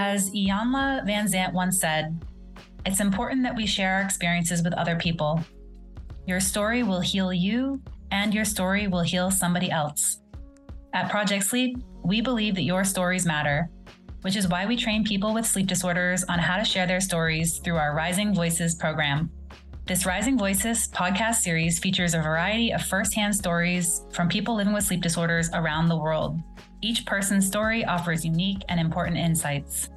As Iyanla Vanzant once said, it's important that we share our experiences with other people. Your story will heal you, and your story will heal somebody else. At Project Sleep, we believe that your stories matter, which is why we train people with sleep disorders on how to share their stories through our Rising Voices program. This Rising Voices podcast series features a variety of firsthand stories from people living with sleep disorders around the world. Each person's story offers unique and important insights.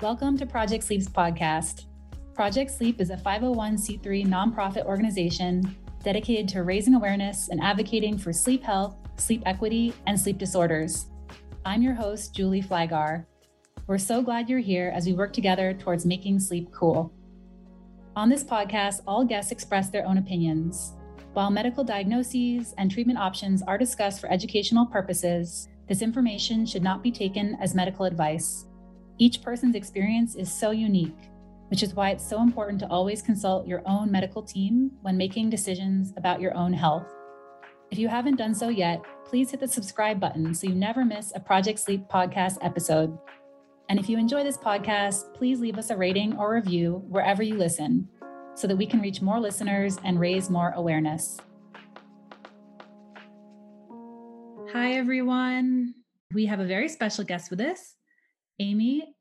Welcome to Project Sleep's podcast. Project Sleep is a 501c3 nonprofit organization dedicated to raising awareness and advocating for sleep health, sleep equity, and sleep disorders. I'm your host, Julie Flygare. We're so glad you're here as we work together towards making sleep cool. On this podcast, all guests express their own opinions. While medical diagnoses and treatment options are discussed for educational purposes, this information should not be taken as medical advice. Each person's experience is so unique, which is why it's so important to always consult your own medical team when making decisions about your own health. If you haven't done so yet, please hit the subscribe button so you never miss a Project Sleep podcast episode. And if you enjoy this podcast, please leave us a rating or review wherever you listen so that we can reach more listeners and raise more awareness. Hi, everyone. We have a very special guest with us, Amy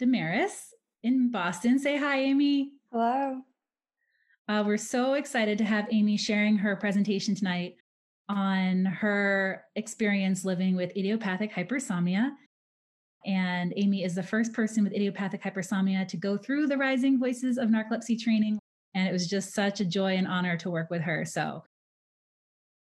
Desmarais in Boston. Say hi, Amy. Hello. Uh, we're so excited to have Amy sharing her presentation tonight on her experience living with idiopathic hypersomnia and Amy is the first person with idiopathic hypersomnia to go through the Rising Voices of Narcolepsy training. And it was just such a joy and honor to work with her. So,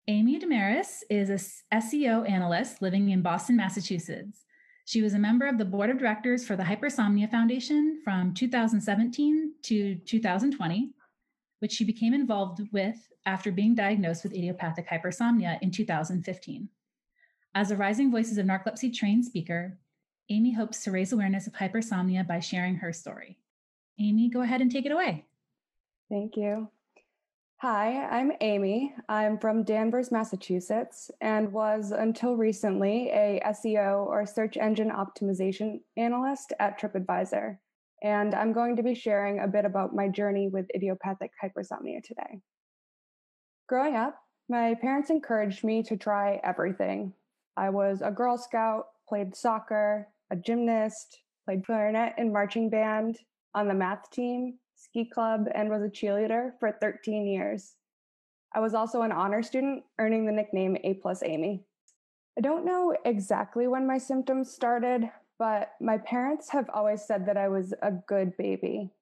Amy Desmarais is a SEO analyst living in Boston, Massachusetts. She was a member of the board of directors for the Hypersomnia Foundation from 2017 to 2020, which she became involved with after being diagnosed with idiopathic hypersomnia in 2015. As a Rising Voices of Narcolepsy trained speaker, Amy hopes to raise awareness of hypersomnia by sharing her story. Amy, go ahead and take it away. Thank you. Hi, I'm Amy. I'm from Danvers, Massachusetts, and was until recently a SEO or search engine optimization analyst at TripAdvisor. And I'm going to be sharing a bit about my journey with idiopathic hypersomnia today. Growing up, my parents encouraged me to try everything. I was a Girl Scout, played soccer, a gymnast, played clarinet in marching band, on the math team, ski club, and was a cheerleader for 13 years. I was also an honor student, earning the nickname A plus Amy. I don't know exactly when my symptoms started, but my parents have always said that I was a good baby.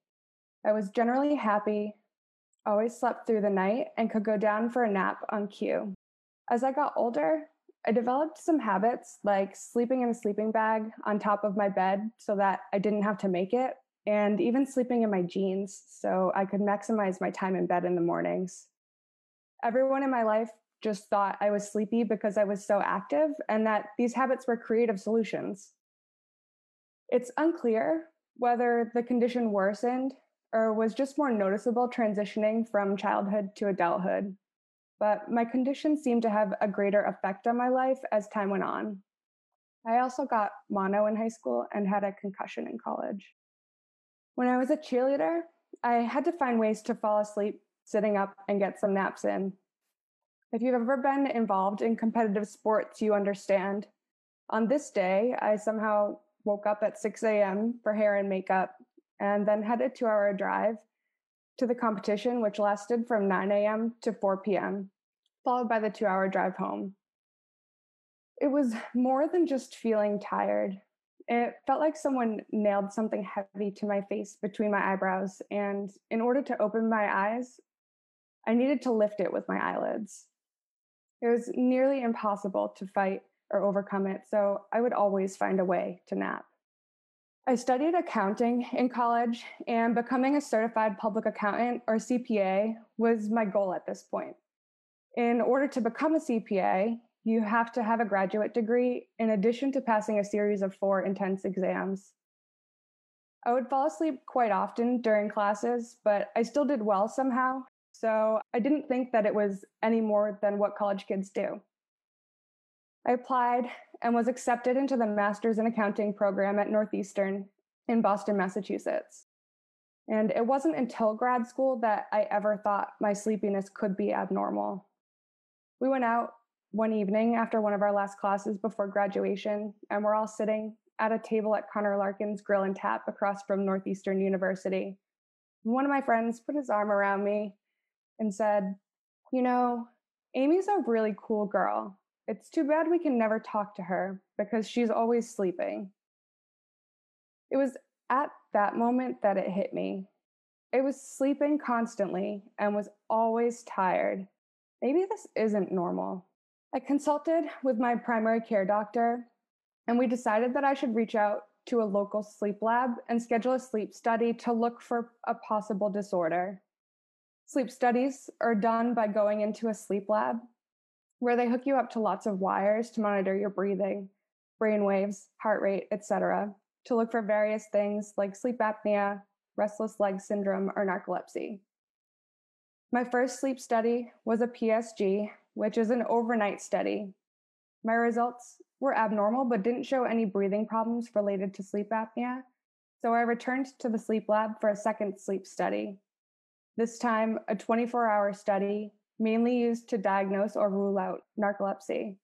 I was generally happy, always slept through the night, and could go down for a nap on cue. As I got older, I developed some habits like sleeping in a sleeping bag on top of my bed so that I didn't have to make it, and even sleeping in my jeans so I could maximize my time in bed in the mornings. Everyone in my life just thought I was sleepy because I was so active and that these habits were creative solutions. It's unclear whether the condition worsened or was just more noticeable transitioning from childhood to adulthood but my condition seemed to have a greater effect on my life as time went on. I also got mono in high school and had a concussion in college. When I was a cheerleader, I had to find ways to fall asleep sitting up and get some naps in. If you've ever been involved in competitive sports, you understand. On this day, I somehow woke up at 6 a.m. for hair and makeup and then had a two hour drive to the competition, which lasted from 9 a.m. to 4 p.m., followed by the two hour drive home. It was more than just feeling tired. It felt like someone nailed something heavy to my face between my eyebrows, and in order to open my eyes, I needed to lift it with my eyelids. It was nearly impossible to fight or overcome it, so I would always find a way to nap. I studied accounting in college, and becoming a certified public accountant or CPA was my goal at this point. In order to become a CPA, you have to have a graduate degree in addition to passing a series of four intense exams. I would fall asleep quite often during classes, but I still did well somehow, so I didn't think that it was any more than what college kids do. I applied and was accepted into the Master's in Accounting program at Northeastern in Boston, Massachusetts. And it wasn't until grad school that I ever thought my sleepiness could be abnormal. We went out one evening after one of our last classes before graduation, and we're all sitting at a table at Conor Larkin's Grill and Tap across from Northeastern University. One of my friends put his arm around me and said, You know, Amy's a really cool girl. It's too bad we can never talk to her because she's always sleeping. It was at that moment that it hit me. It was sleeping constantly and was always tired. Maybe this isn't normal. I consulted with my primary care doctor, and we decided that I should reach out to a local sleep lab and schedule a sleep study to look for a possible disorder. Sleep studies are done by going into a sleep lab where they hook you up to lots of wires to monitor your breathing, brain waves, heart rate, etc., to look for various things like sleep apnea, restless leg syndrome, or narcolepsy. My first sleep study was a PSG, which is an overnight study. My results were abnormal but didn't show any breathing problems related to sleep apnea, so I returned to the sleep lab for a second sleep study. This time, a 24 hour study mainly used to diagnose or rule out narcolepsy.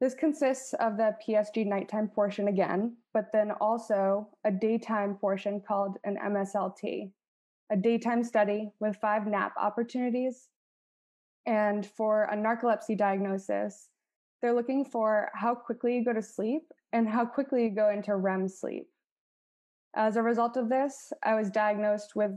This consists of the PSG nighttime portion again, but then also a daytime portion called an MSLT, a daytime study with five nap opportunities. And for a narcolepsy diagnosis, they're looking for how quickly you go to sleep and how quickly you go into REM sleep. As a result of this, I was diagnosed with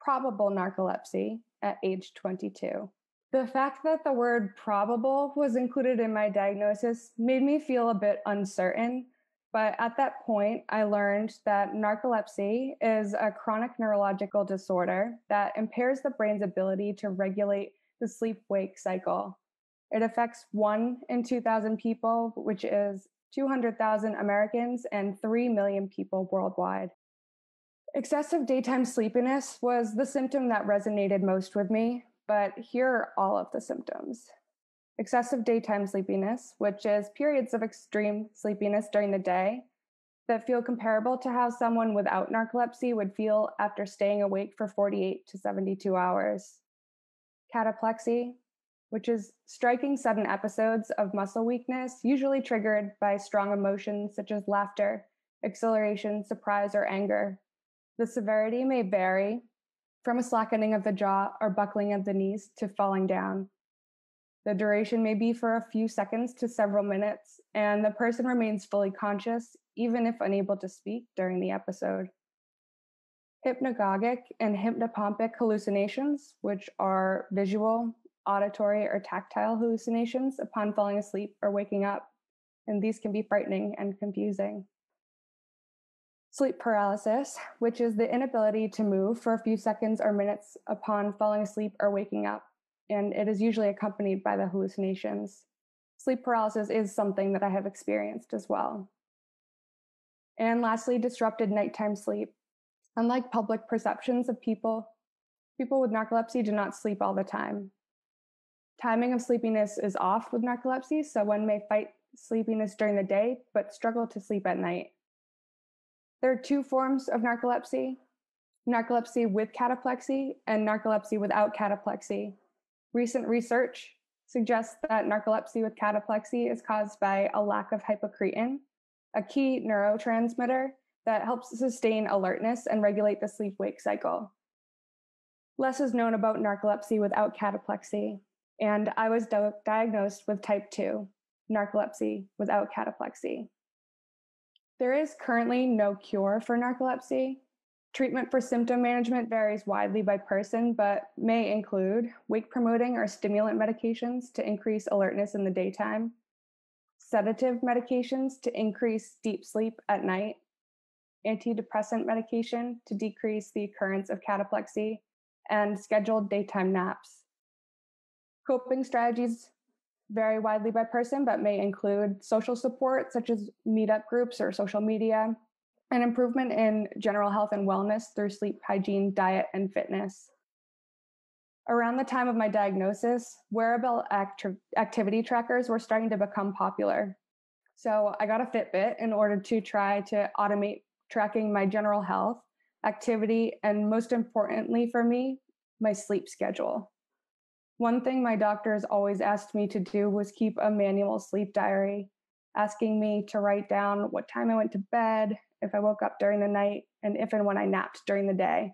probable narcolepsy at age 22. The fact that the word probable was included in my diagnosis made me feel a bit uncertain. But at that point, I learned that narcolepsy is a chronic neurological disorder that impairs the brain's ability to regulate the sleep wake cycle. It affects one in 2,000 people, which is 200,000 Americans and 3 million people worldwide. Excessive daytime sleepiness was the symptom that resonated most with me but here are all of the symptoms excessive daytime sleepiness, which is periods of extreme sleepiness during the day that feel comparable to how someone without narcolepsy would feel after staying awake for 48 to 72 hours. Cataplexy, which is striking sudden episodes of muscle weakness, usually triggered by strong emotions such as laughter, exhilaration, surprise, or anger. The severity may vary, from a slackening of the jaw or buckling of the knees to falling down. The duration may be for a few seconds to several minutes, and the person remains fully conscious, even if unable to speak during the episode. Hypnagogic and hypnopompic hallucinations, which are visual, auditory, or tactile hallucinations upon falling asleep or waking up, and these can be frightening and confusing sleep paralysis, which is the inability to move for a few seconds or minutes upon falling asleep or waking up, and it is usually accompanied by the hallucinations. Sleep paralysis is something that I have experienced as well. And lastly, disrupted nighttime sleep. Unlike public perceptions of people, people with narcolepsy do not sleep all the time. Timing of sleepiness is off with narcolepsy, so one may fight sleepiness during the day but struggle to sleep at night. There are two forms of narcolepsy narcolepsy with cataplexy and narcolepsy without cataplexy. Recent research suggests that narcolepsy with cataplexy is caused by a lack of hypocretin, a key neurotransmitter that helps sustain alertness and regulate the sleep wake cycle. Less is known about narcolepsy without cataplexy, and I was do- diagnosed with type 2 narcolepsy without cataplexy. There is currently no cure for narcolepsy. Treatment for symptom management varies widely by person, but may include wake promoting or stimulant medications to increase alertness in the daytime, sedative medications to increase deep sleep at night, antidepressant medication to decrease the occurrence of cataplexy, and scheduled daytime naps. Coping strategies vary widely by person, but may include social support, such as meetup groups or social media, and improvement in general health and wellness through sleep hygiene, diet, and fitness. Around the time of my diagnosis, wearable act- activity trackers were starting to become popular. So I got a Fitbit in order to try to automate tracking my general health, activity, and most importantly for me, my sleep schedule. One thing my doctors always asked me to do was keep a manual sleep diary, asking me to write down what time I went to bed, if I woke up during the night, and if and when I napped during the day.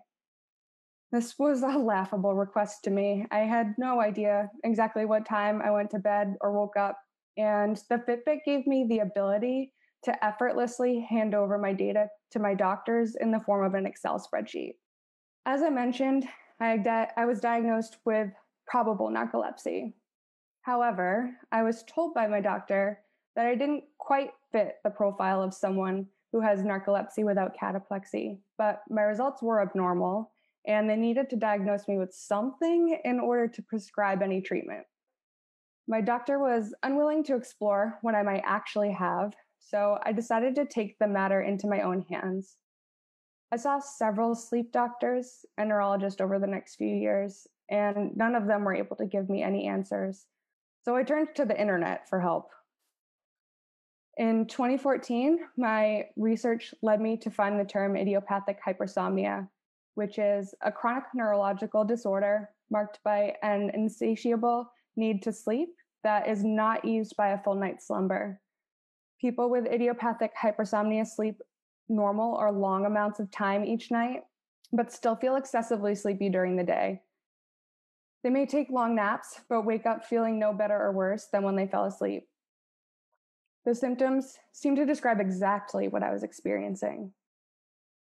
This was a laughable request to me. I had no idea exactly what time I went to bed or woke up, and the Fitbit gave me the ability to effortlessly hand over my data to my doctors in the form of an Excel spreadsheet. As I mentioned, I, di- I was diagnosed with probable narcolepsy. However, I was told by my doctor that I didn't quite fit the profile of someone who has narcolepsy without cataplexy, but my results were abnormal and they needed to diagnose me with something in order to prescribe any treatment. My doctor was unwilling to explore what I might actually have, so I decided to take the matter into my own hands. I saw several sleep doctors and neurologists over the next few years, and none of them were able to give me any answers. So I turned to the internet for help. In 2014, my research led me to find the term idiopathic hypersomnia, which is a chronic neurological disorder marked by an insatiable need to sleep that is not eased by a full night's slumber. People with idiopathic hypersomnia sleep normal or long amounts of time each night, but still feel excessively sleepy during the day. They may take long naps, but wake up feeling no better or worse than when they fell asleep. The symptoms seem to describe exactly what I was experiencing.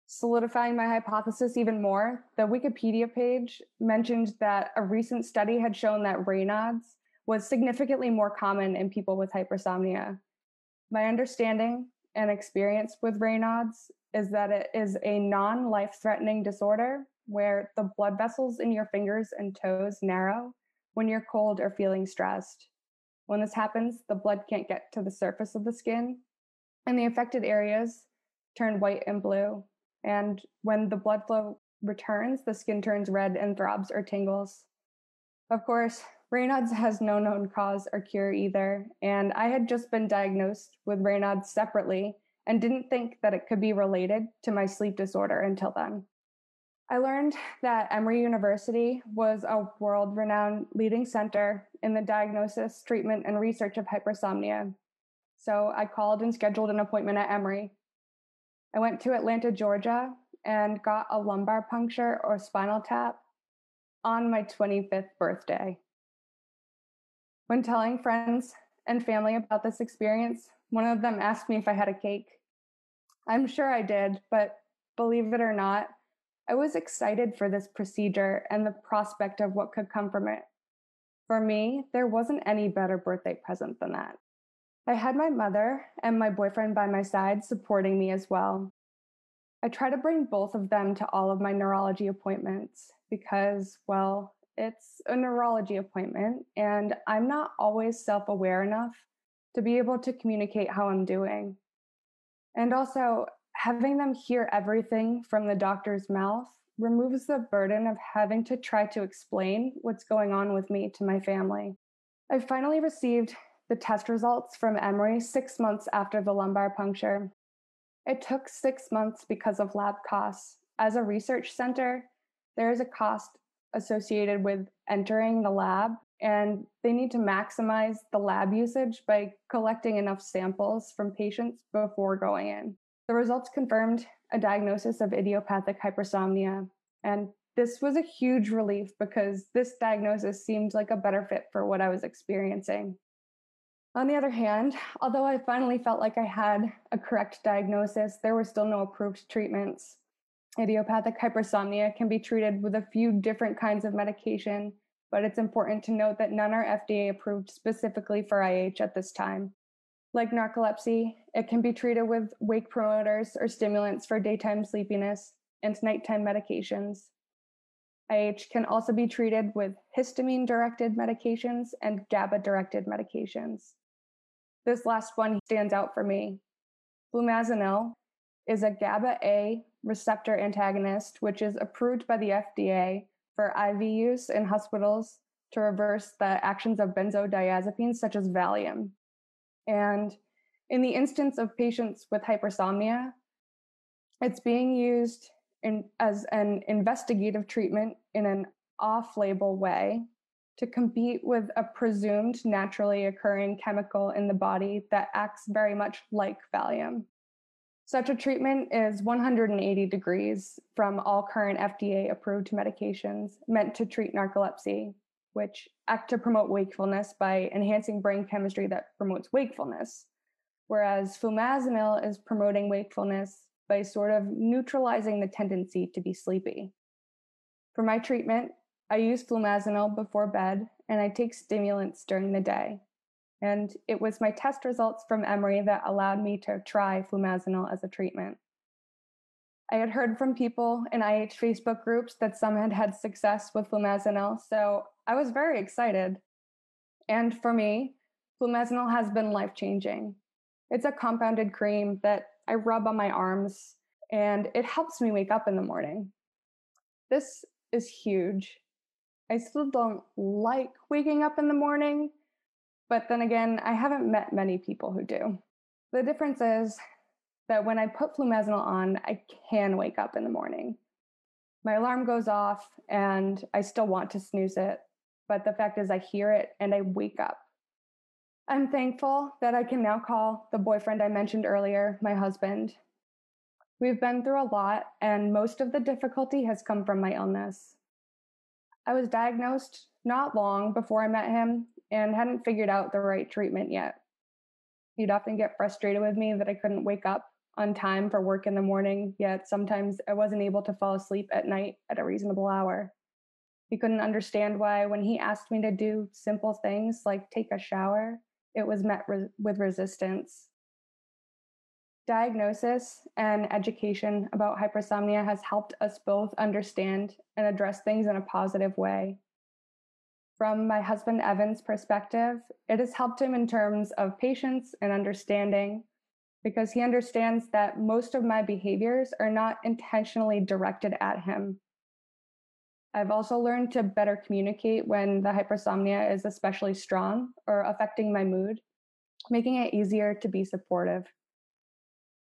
Solidifying my hypothesis even more, the Wikipedia page mentioned that a recent study had shown that Raynaud's was significantly more common in people with hypersomnia. My understanding and experience with Raynaud's is that it is a non life threatening disorder where the blood vessels in your fingers and toes narrow when you're cold or feeling stressed. When this happens, the blood can't get to the surface of the skin, and the affected areas turn white and blue, and when the blood flow returns, the skin turns red and throbs or tingles. Of course, Raynaud's has no known cause or cure either, and I had just been diagnosed with Raynaud's separately and didn't think that it could be related to my sleep disorder until then. I learned that Emory University was a world renowned leading center in the diagnosis, treatment, and research of hypersomnia. So I called and scheduled an appointment at Emory. I went to Atlanta, Georgia, and got a lumbar puncture or spinal tap on my 25th birthday. When telling friends and family about this experience, one of them asked me if I had a cake. I'm sure I did, but believe it or not, I was excited for this procedure and the prospect of what could come from it. For me, there wasn't any better birthday present than that. I had my mother and my boyfriend by my side supporting me as well. I try to bring both of them to all of my neurology appointments because, well, it's a neurology appointment and I'm not always self aware enough to be able to communicate how I'm doing. And also, having them hear everything from the doctor's mouth removes the burden of having to try to explain what's going on with me to my family. I finally received the test results from Emory six months after the lumbar puncture. It took six months because of lab costs. As a research center, there is a cost associated with entering the lab, and they need to maximize the lab usage by collecting enough samples from patients before going in. The results confirmed a diagnosis of idiopathic hypersomnia, and this was a huge relief because this diagnosis seemed like a better fit for what I was experiencing. On the other hand, although I finally felt like I had a correct diagnosis, there were still no approved treatments. Idiopathic hypersomnia can be treated with a few different kinds of medication, but it's important to note that none are FDA approved specifically for IH at this time. Like narcolepsy, it can be treated with wake promoters or stimulants for daytime sleepiness and nighttime medications. IH can also be treated with histamine directed medications and GABA directed medications. This last one stands out for me. Flumazenil is a GABA A receptor antagonist, which is approved by the FDA for IV use in hospitals to reverse the actions of benzodiazepines such as Valium. And in the instance of patients with hypersomnia, it's being used in, as an investigative treatment in an off label way to compete with a presumed naturally occurring chemical in the body that acts very much like Valium. Such a treatment is 180 degrees from all current FDA approved medications meant to treat narcolepsy, which act to promote wakefulness by enhancing brain chemistry that promotes wakefulness. Whereas flumazenil is promoting wakefulness by sort of neutralizing the tendency to be sleepy. For my treatment, I use flumazenil before bed and I take stimulants during the day. And it was my test results from Emory that allowed me to try flumazenil as a treatment. I had heard from people in IH Facebook groups that some had had success with flumazenil, so I was very excited. And for me, flumazenil has been life changing. It's a compounded cream that I rub on my arms and it helps me wake up in the morning. This is huge. I still don't like waking up in the morning, but then again, I haven't met many people who do. The difference is that when I put flumazenil on, I can wake up in the morning. My alarm goes off and I still want to snooze it, but the fact is, I hear it and I wake up. I'm thankful that I can now call the boyfriend I mentioned earlier my husband. We've been through a lot, and most of the difficulty has come from my illness. I was diagnosed not long before I met him and hadn't figured out the right treatment yet. He'd often get frustrated with me that I couldn't wake up on time for work in the morning, yet sometimes I wasn't able to fall asleep at night at a reasonable hour. He couldn't understand why, when he asked me to do simple things like take a shower, it was met re- with resistance. Diagnosis and education about hypersomnia has helped us both understand and address things in a positive way. From my husband Evan's perspective, it has helped him in terms of patience and understanding because he understands that most of my behaviors are not intentionally directed at him. I've also learned to better communicate when the hypersomnia is especially strong or affecting my mood, making it easier to be supportive.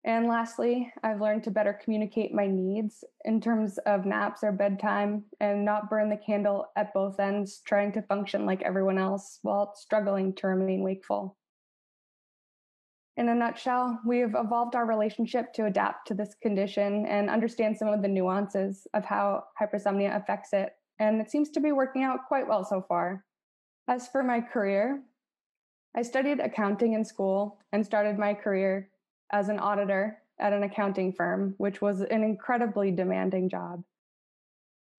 And lastly, I've learned to better communicate my needs in terms of naps or bedtime and not burn the candle at both ends, trying to function like everyone else while struggling to remain wakeful. In a nutshell, we've evolved our relationship to adapt to this condition and understand some of the nuances of how hypersomnia affects it, and it seems to be working out quite well so far. As for my career, I studied accounting in school and started my career as an auditor at an accounting firm, which was an incredibly demanding job.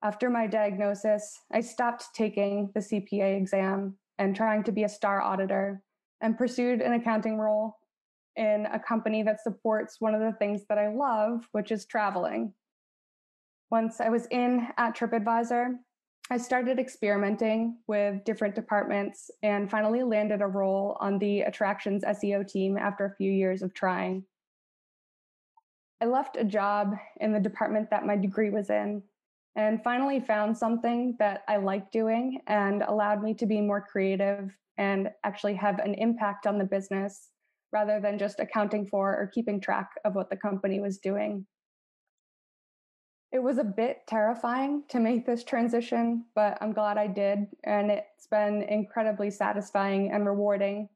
After my diagnosis, I stopped taking the CPA exam and trying to be a star auditor and pursued an accounting role in a company that supports one of the things that I love, which is traveling. Once I was in at TripAdvisor, I started experimenting with different departments and finally landed a role on the attractions SEO team after a few years of trying. I left a job in the department that my degree was in and finally found something that I liked doing and allowed me to be more creative and actually have an impact on the business rather than just accounting for or keeping track of what the company was doing. It was a bit terrifying to make this transition, but I'm glad I did. And it's been incredibly satisfying and rewarding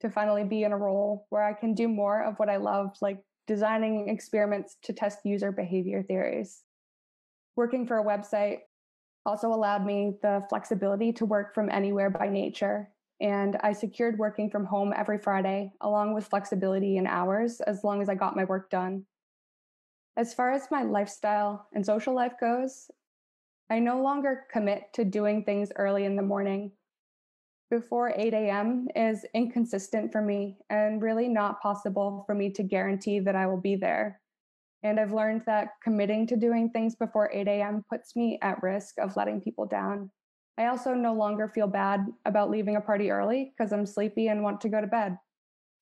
to finally be in a role where I can do more of what I love, like designing experiments to test user behavior theories. Working for a website also allowed me the flexibility to work from anywhere by nature. And I secured working from home every Friday, along with flexibility in hours, as long as I got my work done. As far as my lifestyle and social life goes, I no longer commit to doing things early in the morning. Before 8 a.m. is inconsistent for me and really not possible for me to guarantee that I will be there. And I've learned that committing to doing things before 8 a.m. puts me at risk of letting people down. I also no longer feel bad about leaving a party early because I'm sleepy and want to go to bed,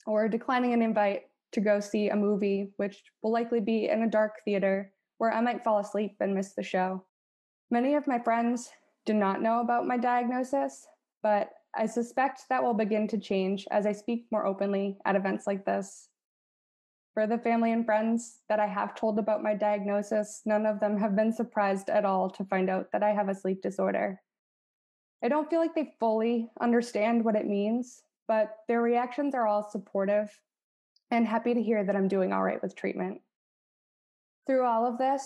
or declining an invite to go see a movie, which will likely be in a dark theater where I might fall asleep and miss the show. Many of my friends do not know about my diagnosis, but I suspect that will begin to change as I speak more openly at events like this. For the family and friends that I have told about my diagnosis, none of them have been surprised at all to find out that I have a sleep disorder. I don't feel like they fully understand what it means, but their reactions are all supportive and happy to hear that I'm doing all right with treatment. Through all of this,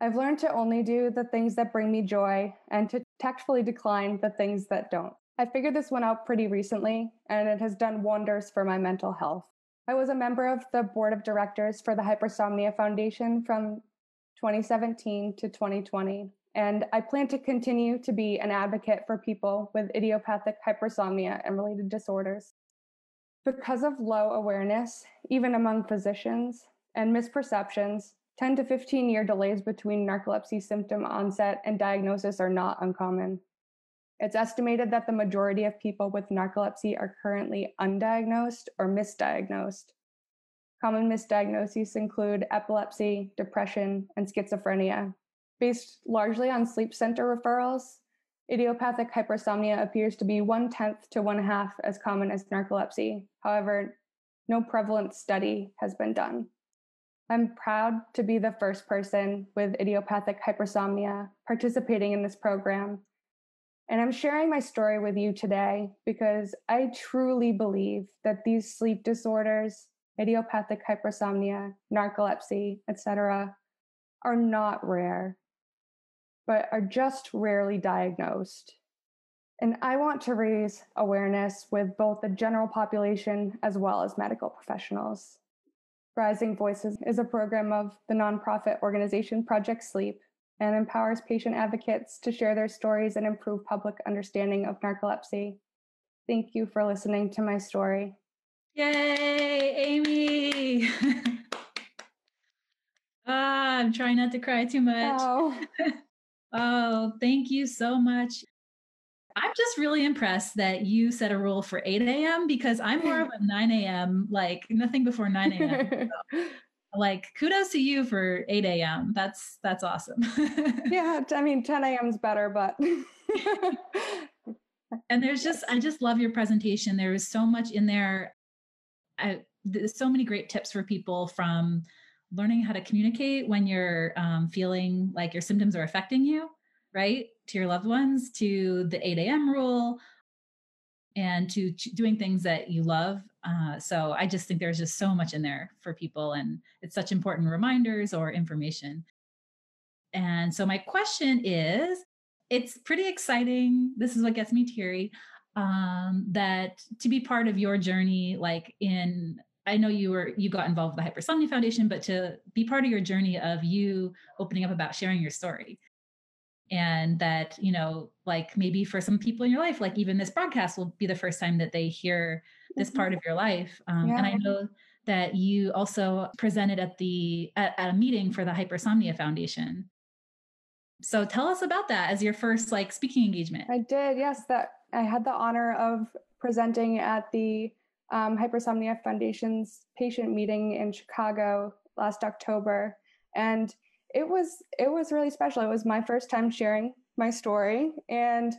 I've learned to only do the things that bring me joy and to tactfully decline the things that don't. I figured this one out pretty recently, and it has done wonders for my mental health. I was a member of the board of directors for the Hypersomnia Foundation from 2017 to 2020, and I plan to continue to be an advocate for people with idiopathic hypersomnia and related disorders. Because of low awareness, even among physicians, and misperceptions, 10 to 15 year delays between narcolepsy symptom onset and diagnosis are not uncommon. It's estimated that the majority of people with narcolepsy are currently undiagnosed or misdiagnosed. Common misdiagnoses include epilepsy, depression, and schizophrenia. Based largely on sleep center referrals, idiopathic hypersomnia appears to be one tenth to one half as common as narcolepsy. However, no prevalent study has been done. I'm proud to be the first person with idiopathic hypersomnia participating in this program and I'm sharing my story with you today because I truly believe that these sleep disorders, idiopathic hypersomnia, narcolepsy, etc., are not rare, but are just rarely diagnosed. And I want to raise awareness with both the general population as well as medical professionals. Rising Voices is a program of the nonprofit organization Project Sleep and empowers patient advocates to share their stories and improve public understanding of narcolepsy. Thank you for listening to my story. Yay, Amy! ah, I'm trying not to cry too much. Oh. oh, thank you so much. I'm just really impressed that you set a rule for 8 a.m. because I'm more of a 9 a.m., like nothing before 9 a.m. So like kudos to you for 8 a.m that's that's awesome yeah i mean 10 a.m is better but and there's just i just love your presentation there was so much in there I, there's so many great tips for people from learning how to communicate when you're um, feeling like your symptoms are affecting you right to your loved ones to the 8 a.m rule and to doing things that you love. Uh, so I just think there's just so much in there for people, and it's such important reminders or information. And so my question is, it's pretty exciting. This is what gets me teary. Um, that to be part of your journey, like in I know you were you got involved with the Hypersomnia Foundation, but to be part of your journey of you opening up about sharing your story and that you know like maybe for some people in your life like even this broadcast will be the first time that they hear this mm-hmm. part of your life um, yeah. and i know that you also presented at the at, at, a meeting for the hypersomnia foundation so tell us about that as your first like speaking engagement i did yes that i had the honor of presenting at the um, hypersomnia foundation's patient meeting in chicago last october and it was it was really special. It was my first time sharing my story and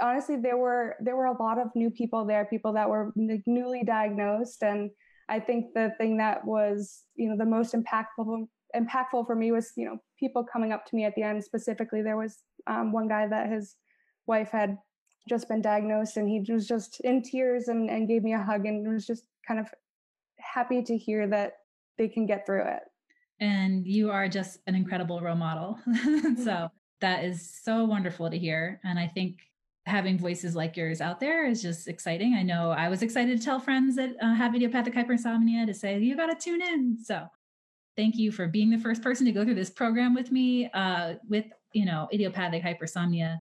honestly there were there were a lot of new people there, people that were newly diagnosed and I think the thing that was, you know, the most impactful impactful for me was, you know, people coming up to me at the end. Specifically, there was um, one guy that his wife had just been diagnosed, and he was just in tears and, and gave me a hug, and was just kind of happy to hear that they can get through it and you are just an incredible role model. so that is so wonderful to hear. And I think having voices like yours out there is just exciting. I know I was excited to tell friends that uh, have idiopathic hypersomnia to say, you got to tune in. So thank you for being the first person to go through this program with me uh, with, you know, idiopathic hypersomnia.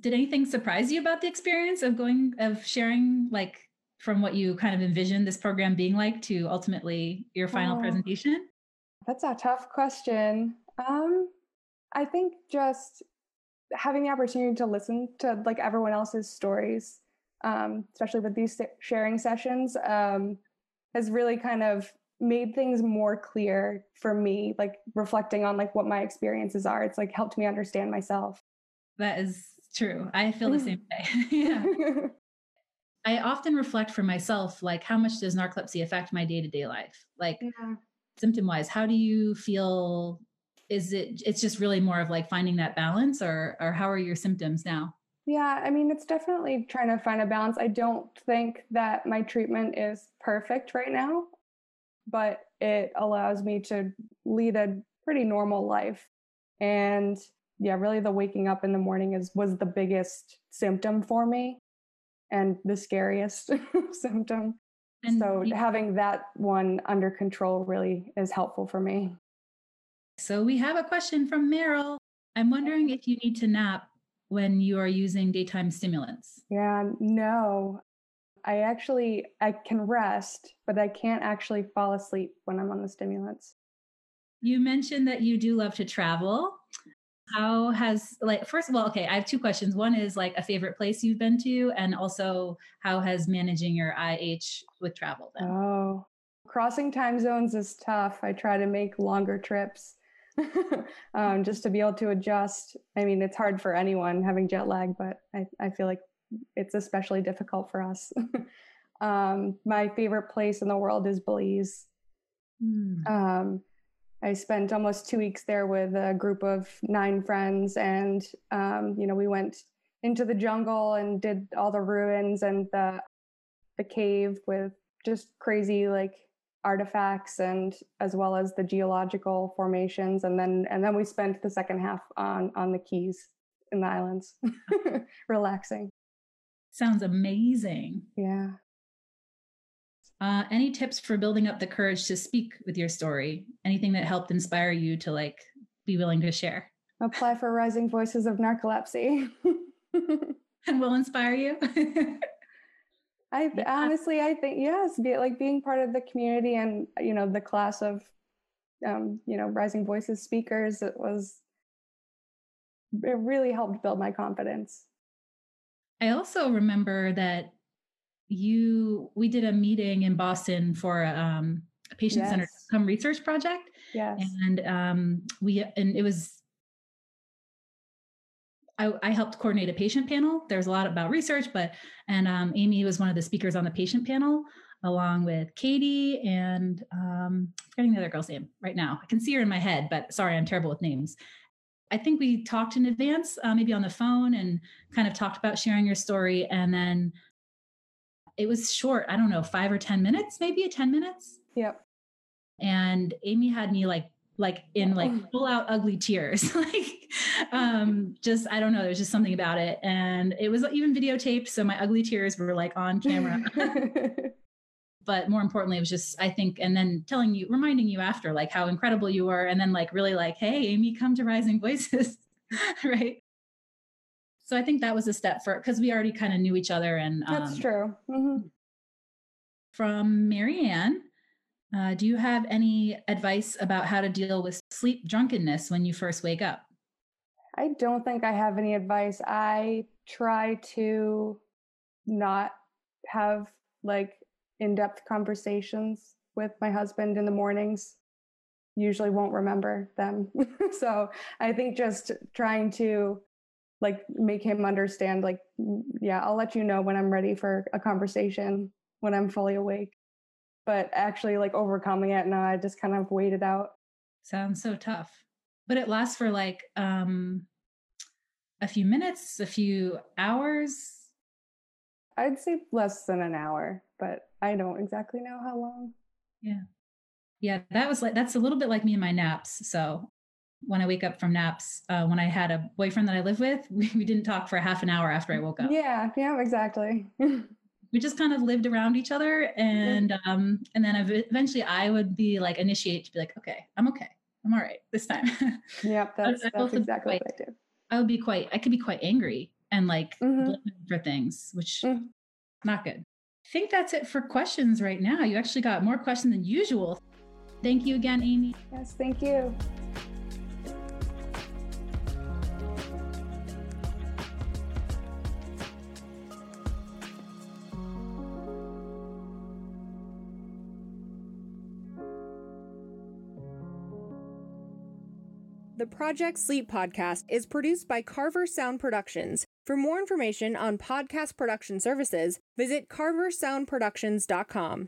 Did anything surprise you about the experience of going, of sharing like from what you kind of envisioned this program being like to ultimately your final oh. presentation? That's a tough question. Um, I think just having the opportunity to listen to like everyone else's stories, um, especially with these sharing sessions, um, has really kind of made things more clear for me, like reflecting on like what my experiences are. It's like helped me understand myself. That is true. I feel the same way. yeah. I often reflect for myself, like how much does narcolepsy affect my day to day life? Like yeah. symptom wise, how do you feel? Is it, it's just really more of like finding that balance or, or how are your symptoms now? Yeah, I mean, it's definitely trying to find a balance. I don't think that my treatment is perfect right now, but it allows me to lead a pretty normal life. And yeah, really the waking up in the morning is was the biggest symptom for me and the scariest symptom. And so having that one under control really is helpful for me. So we have a question from Meryl. I'm wondering if you need to nap when you are using daytime stimulants. Yeah, no. I actually I can rest, but I can't actually fall asleep when I'm on the stimulants. You mentioned that you do love to travel how has like first of all okay i have two questions. One is like a favorite place you've been to and also how has managing your ih with travel been? Oh crossing time zones is tough. I try to make longer trips um, just to be able to adjust. I mean it's hard for anyone having jet lag but i, I feel like it's especially difficult for us. Um, my favorite place in the world is belize. Mm. um, I spent almost two weeks there with a group of nine friends, and um, you know we went into the jungle and did all the ruins and the the cave with just crazy like artifacts and as well as the geological formations. And then and then we spent the second half on on the keys in the islands relaxing. Sounds amazing. Yeah uh, any tips for building up the courage to speak with your story? Anything that helped inspire you to like be willing to share? Apply for Rising Voices of Narcolepsy. and will inspire you. I yeah. honestly, I think yes, be like being part of the community and you know the class of, um, you know, Rising Voices speakers. It was, it really helped build my confidence. I also remember that you we did a meeting in Boston for um, a patient centered yes. outcome research project. Yes. And um, we and it was I, I, helped coordinate a patient panel. There's a lot about research, but and um, Amy was one of the speakers on the patient panel, along with Katie and um, forgetting the other girl's name right now. I can see her in my head, but sorry, I'm terrible with names. I think we talked in advance, uh, maybe on the phone, and kind of talked about sharing your story, and then it was short, I don't know, five or 10 minutes, maybe 10 minutes. Yep. And Amy had me like, like in like full out ugly tears. Like um just i don't know there's just something about it. And it was even videotaped so my ugly tears were like on camera. But more importantly it was just i think and then telling you reminding you after like how incredible you were and then like really like hey amy come to rising voices right so I think that was a step for because we already kind of knew each other. And um, that's true. Mm-hmm. From Marianne, uh, do you have any advice about how to deal with sleep drunkenness when you first wake up? I don't think I have any advice. I try to not have like in depth conversations with my husband in the mornings. Usually won't remember them. so I think just trying to like make him understand like yeah i'll let you know when i'm ready for a conversation when i'm fully awake. But actually like overcoming it now i just kind of waited out. Sounds so tough. But it lasts for like um a few minutes a few hours? I'd say less than an hour but i don't exactly know how long. Yeah. Yeah that was like that's a little bit like me and my naps so when I wake up from naps. Uh, when I had a boyfriend that I live with, we, we didn't talk for half an hour after I woke up. Yeah, yeah, exactly. we just kind of lived around each other, and um, and then eventually I would be like initiate to be like, okay, I'm okay, I'm all right this time. yep, that's, that's exactly quite, what I do. I would be quite, I could be quite angry and like mm-hmm. for things, which mm-hmm. not good. I think that's it for questions right now. You actually got more questions than usual. Thank you again, Amy. Yes, thank you. The Project Sleep podcast is produced by Carver Sound Productions. For more information on podcast production services, visit carversoundproductions.com.